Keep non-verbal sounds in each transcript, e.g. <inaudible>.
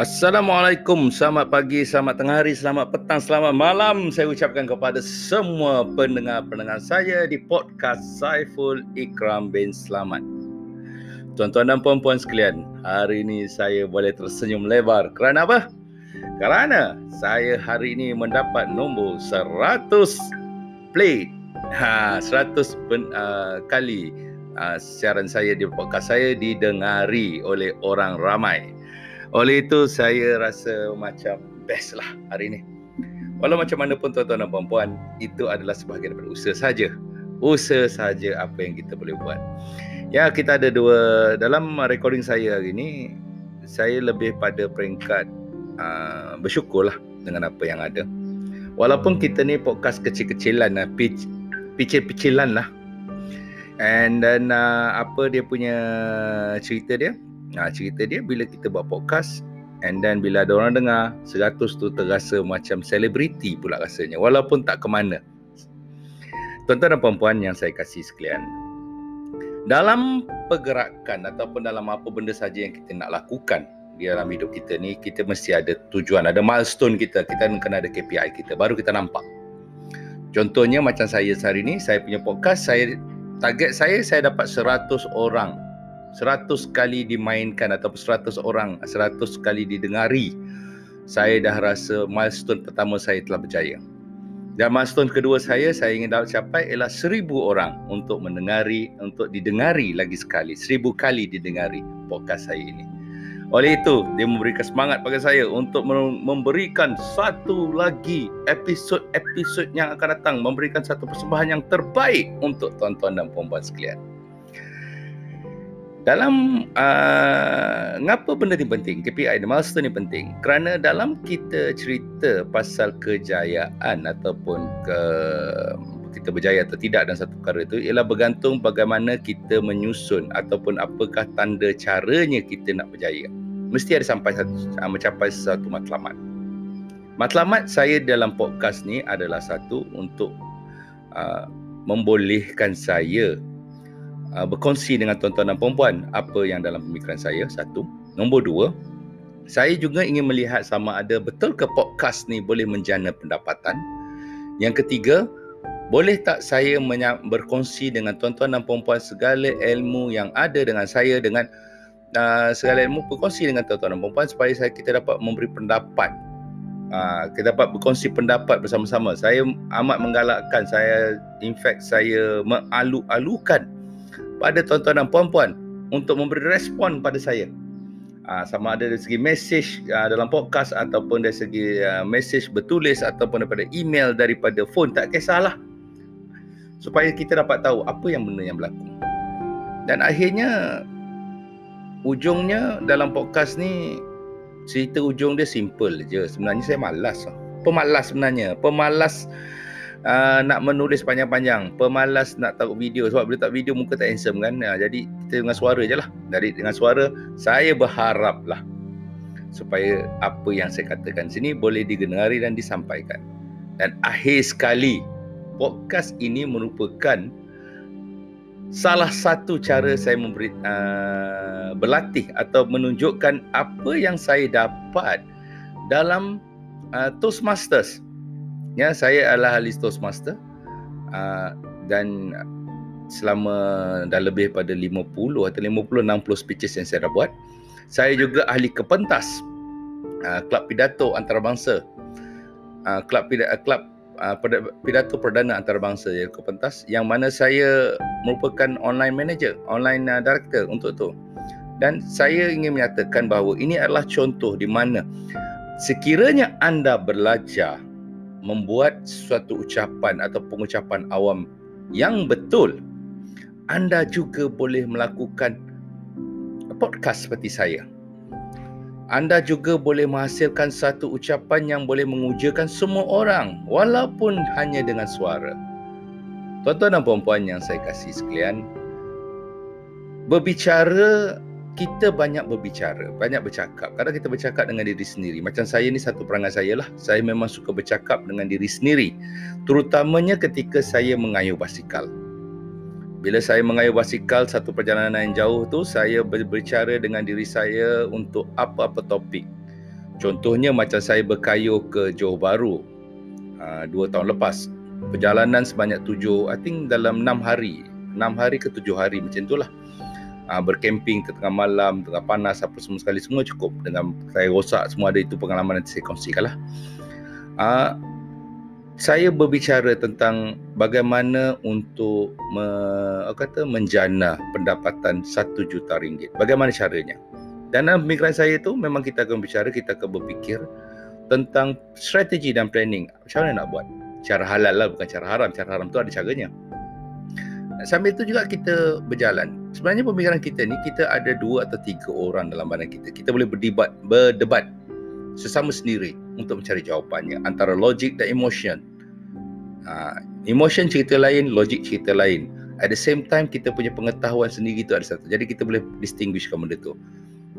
Assalamualaikum, selamat pagi, selamat tengah hari, selamat petang, selamat malam saya ucapkan kepada semua pendengar-pendengar saya di podcast Saiful Ikram bin Selamat. Tuan-tuan dan puan-puan sekalian, hari ini saya boleh tersenyum lebar. Kerana apa? Kerana saya hari ini mendapat nombor 100 play. Ha, 100 pen, uh, kali uh, siaran saya di podcast saya didengari oleh orang ramai. Oleh itu saya rasa macam best lah hari ini. Walau macam mana pun tuan-tuan dan puan-puan, itu adalah sebahagian daripada usaha saja. Usaha saja apa yang kita boleh buat. Ya, kita ada dua dalam recording saya hari ini, saya lebih pada peringkat uh, bersyukur lah dengan apa yang ada. Walaupun kita ni podcast kecil-kecilan lah, picil-picilan lah. And then uh, apa dia punya cerita dia? Nah, cerita dia bila kita buat podcast and then bila ada orang dengar 100 tu terasa macam selebriti pula rasanya walaupun tak ke mana. Tuan-tuan dan puan-puan yang saya kasih sekalian. Dalam pergerakan ataupun dalam apa benda saja yang kita nak lakukan di dalam hidup kita ni kita mesti ada tujuan, ada milestone kita, kita kena ada KPI kita baru kita nampak. Contohnya macam saya sehari ni, saya punya podcast, saya target saya saya dapat 100 orang 100 kali dimainkan ataupun 100 orang 100 kali didengari saya dah rasa milestone pertama saya telah berjaya. Dan milestone kedua saya saya ingin dapat capai ialah 1000 orang untuk mendengari untuk didengari lagi sekali 1000 kali didengari podcast saya ini. Oleh itu dia memberikan semangat pada saya untuk memberikan satu lagi episod-episod yang akan datang memberikan satu persembahan yang terbaik untuk tuan-tuan dan puan-puan sekalian dalam uh, ngapa benda ni penting? KPI ni milestone ni penting. Kerana dalam kita cerita pasal kejayaan ataupun ke kita berjaya atau tidak dalam satu perkara itu ialah bergantung bagaimana kita menyusun ataupun apakah tanda caranya kita nak berjaya. Mesti ada sampai satu, uh, mencapai satu matlamat. Matlamat saya dalam podcast ni adalah satu untuk uh, membolehkan saya uh, berkongsi dengan tuan-tuan dan puan-puan apa yang dalam pemikiran saya satu. Nombor dua saya juga ingin melihat sama ada betul ke podcast ni boleh menjana pendapatan? Yang ketiga boleh tak saya berkongsi dengan tuan-tuan dan puan-puan segala ilmu yang ada dengan saya dengan uh, segala ilmu berkongsi dengan tuan-tuan dan puan-puan supaya saya kita dapat memberi pendapat. Uh, kita dapat berkongsi pendapat bersama-sama. Saya amat menggalakkan saya in fact saya mengalu-alukan pada tuan-tuan dan puan-puan untuk memberi respon pada saya. Uh, sama ada dari segi message uh, dalam podcast ataupun dari segi uh, message bertulis ataupun daripada email daripada phone tak kisahlah. Supaya kita dapat tahu apa yang benda yang berlaku. Dan akhirnya ujungnya dalam podcast ni cerita ujung dia simple je. Sebenarnya saya malas. Pemalas sebenarnya. Pemalas uh, nak menulis panjang-panjang. Pemalas nak taruh video. Sebab bila tak video muka tak handsome kan? Uh, jadi kita dengan suara je lah. Dari dengan suara saya berharap lah supaya apa yang saya katakan sini boleh digenari dan disampaikan. Dan akhir sekali podcast ini merupakan salah satu cara saya memberi uh, berlatih atau menunjukkan apa yang saya dapat dalam uh, Toastmasters Ya, saya adalah ahli Toastmaster uh, dan selama dah lebih pada 50 atau 50 60 speeches yang saya dah buat. Saya juga ahli kepentas uh, Kelab Pidato Antarabangsa. Uh, Kelab Pidato Kelab uh, Pidato Perdana Antarabangsa ya kepentas yang mana saya merupakan online manager, online uh, director untuk tu. Dan saya ingin menyatakan bahawa ini adalah contoh di mana sekiranya anda belajar membuat suatu ucapan atau pengucapan awam yang betul, anda juga boleh melakukan podcast seperti saya. Anda juga boleh menghasilkan satu ucapan yang boleh mengujakan semua orang walaupun hanya dengan suara. Tuan-tuan dan puan-puan yang saya kasih sekalian, berbicara kita banyak berbicara, banyak bercakap. Kadang kita bercakap dengan diri sendiri. Macam saya ni satu perangai saya lah. Saya memang suka bercakap dengan diri sendiri. Terutamanya ketika saya mengayuh basikal. Bila saya mengayuh basikal satu perjalanan yang jauh tu, saya berbicara dengan diri saya untuk apa-apa topik. Contohnya macam saya berkayuh ke Johor Bahru uh, dua tahun lepas. Perjalanan sebanyak tujuh, I think dalam enam hari. Enam hari ke tujuh hari macam itulah. Uh, berkemping tengah malam, tengah panas, apa semua sekali. Semua cukup dengan saya rosak. Semua ada itu pengalaman nanti saya kongsikan lah. Uh, saya berbicara tentang bagaimana untuk me, kata menjana pendapatan satu juta ringgit. Bagaimana caranya? Dan dalam pemikiran saya itu memang kita akan bicara, kita akan berfikir tentang strategi dan planning. Macam mana nak buat? Cara halal lah, bukan cara haram. Cara haram tu ada caranya. Sambil itu juga kita berjalan. Sebenarnya pemikiran kita ni, kita ada dua atau tiga orang dalam badan kita. Kita boleh berdebat, berdebat sesama sendiri untuk mencari jawapannya antara logik dan emotion. Ha, emotion cerita lain, logik cerita lain. At the same time, kita punya pengetahuan sendiri itu ada satu. Jadi kita boleh distinguishkan benda tu.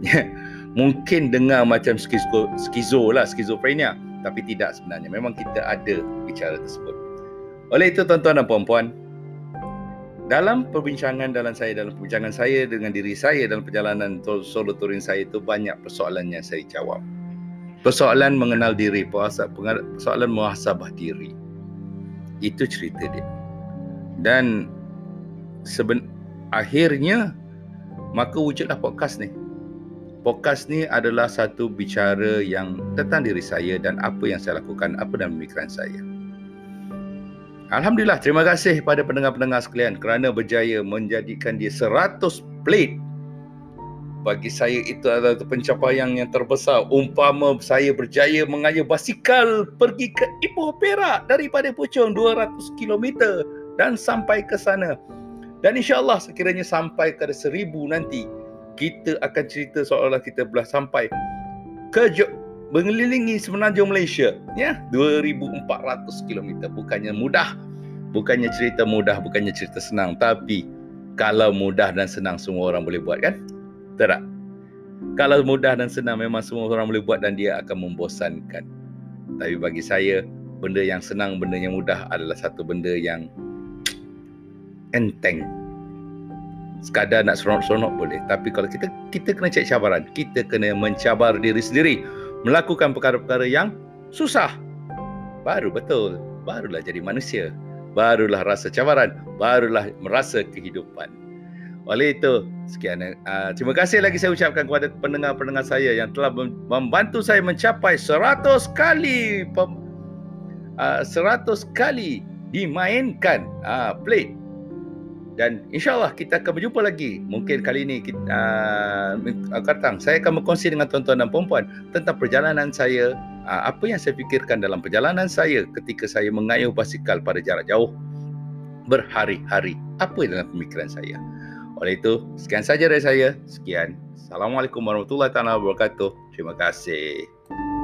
<laughs> mungkin dengar macam skizo, skizo lah, skizofrenia. Tapi tidak sebenarnya. Memang kita ada bicara tersebut. Oleh itu tuan-tuan dan puan-puan, dalam perbincangan dalam saya dalam perbincangan saya dengan diri saya dalam perjalanan solo touring saya itu banyak persoalan yang saya jawab. Persoalan mengenal diri, persoalan muhasabah diri. Itu cerita dia. Dan seben akhirnya maka wujudlah podcast ni. Podcast ni adalah satu bicara yang tentang diri saya dan apa yang saya lakukan, apa dalam pemikiran saya. Alhamdulillah, terima kasih pada pendengar-pendengar sekalian kerana berjaya menjadikan dia 100 plate. Bagi saya itu adalah pencapaian yang terbesar. Umpama saya berjaya mengayuh basikal pergi ke Ipoh Perak daripada Puchong 200 km dan sampai ke sana. Dan insyaAllah sekiranya sampai ke seribu nanti, kita akan cerita seolah-olah kita telah sampai ke mengelilingi semenanjung Malaysia. Ya 2400 km bukannya mudah. Bukannya cerita mudah bukannya cerita senang. Tapi kalau mudah dan senang semua orang boleh buat kan? Tak? Kalau mudah dan senang memang semua orang boleh buat dan dia akan membosankan. Tapi bagi saya benda yang senang benda yang mudah adalah satu benda yang enteng. Sekadar nak seronok-seronok boleh. Tapi kalau kita kita kena cek cabaran. Kita kena mencabar diri sendiri melakukan perkara-perkara yang susah. Baru betul barulah jadi manusia. Barulah rasa cabaran barulah merasa kehidupan. Oleh itu sekian uh, terima kasih lagi saya ucapkan kepada pendengar-pendengar saya yang telah membantu saya mencapai 100 kali pem, uh, 100 kali dimainkan uh, plate dan insyaallah kita akan berjumpa lagi. Mungkin kali ini kita uh, katang saya akan berkongsi dengan tuan-tuan dan puan-puan tentang perjalanan saya uh, apa yang saya fikirkan dalam perjalanan saya ketika saya mengayuh basikal pada jarak jauh berhari-hari. Apa dalam pemikiran saya? Oleh itu sekian saja dari saya. Sekian. Assalamualaikum warahmatullahi wabarakatuh. Terima kasih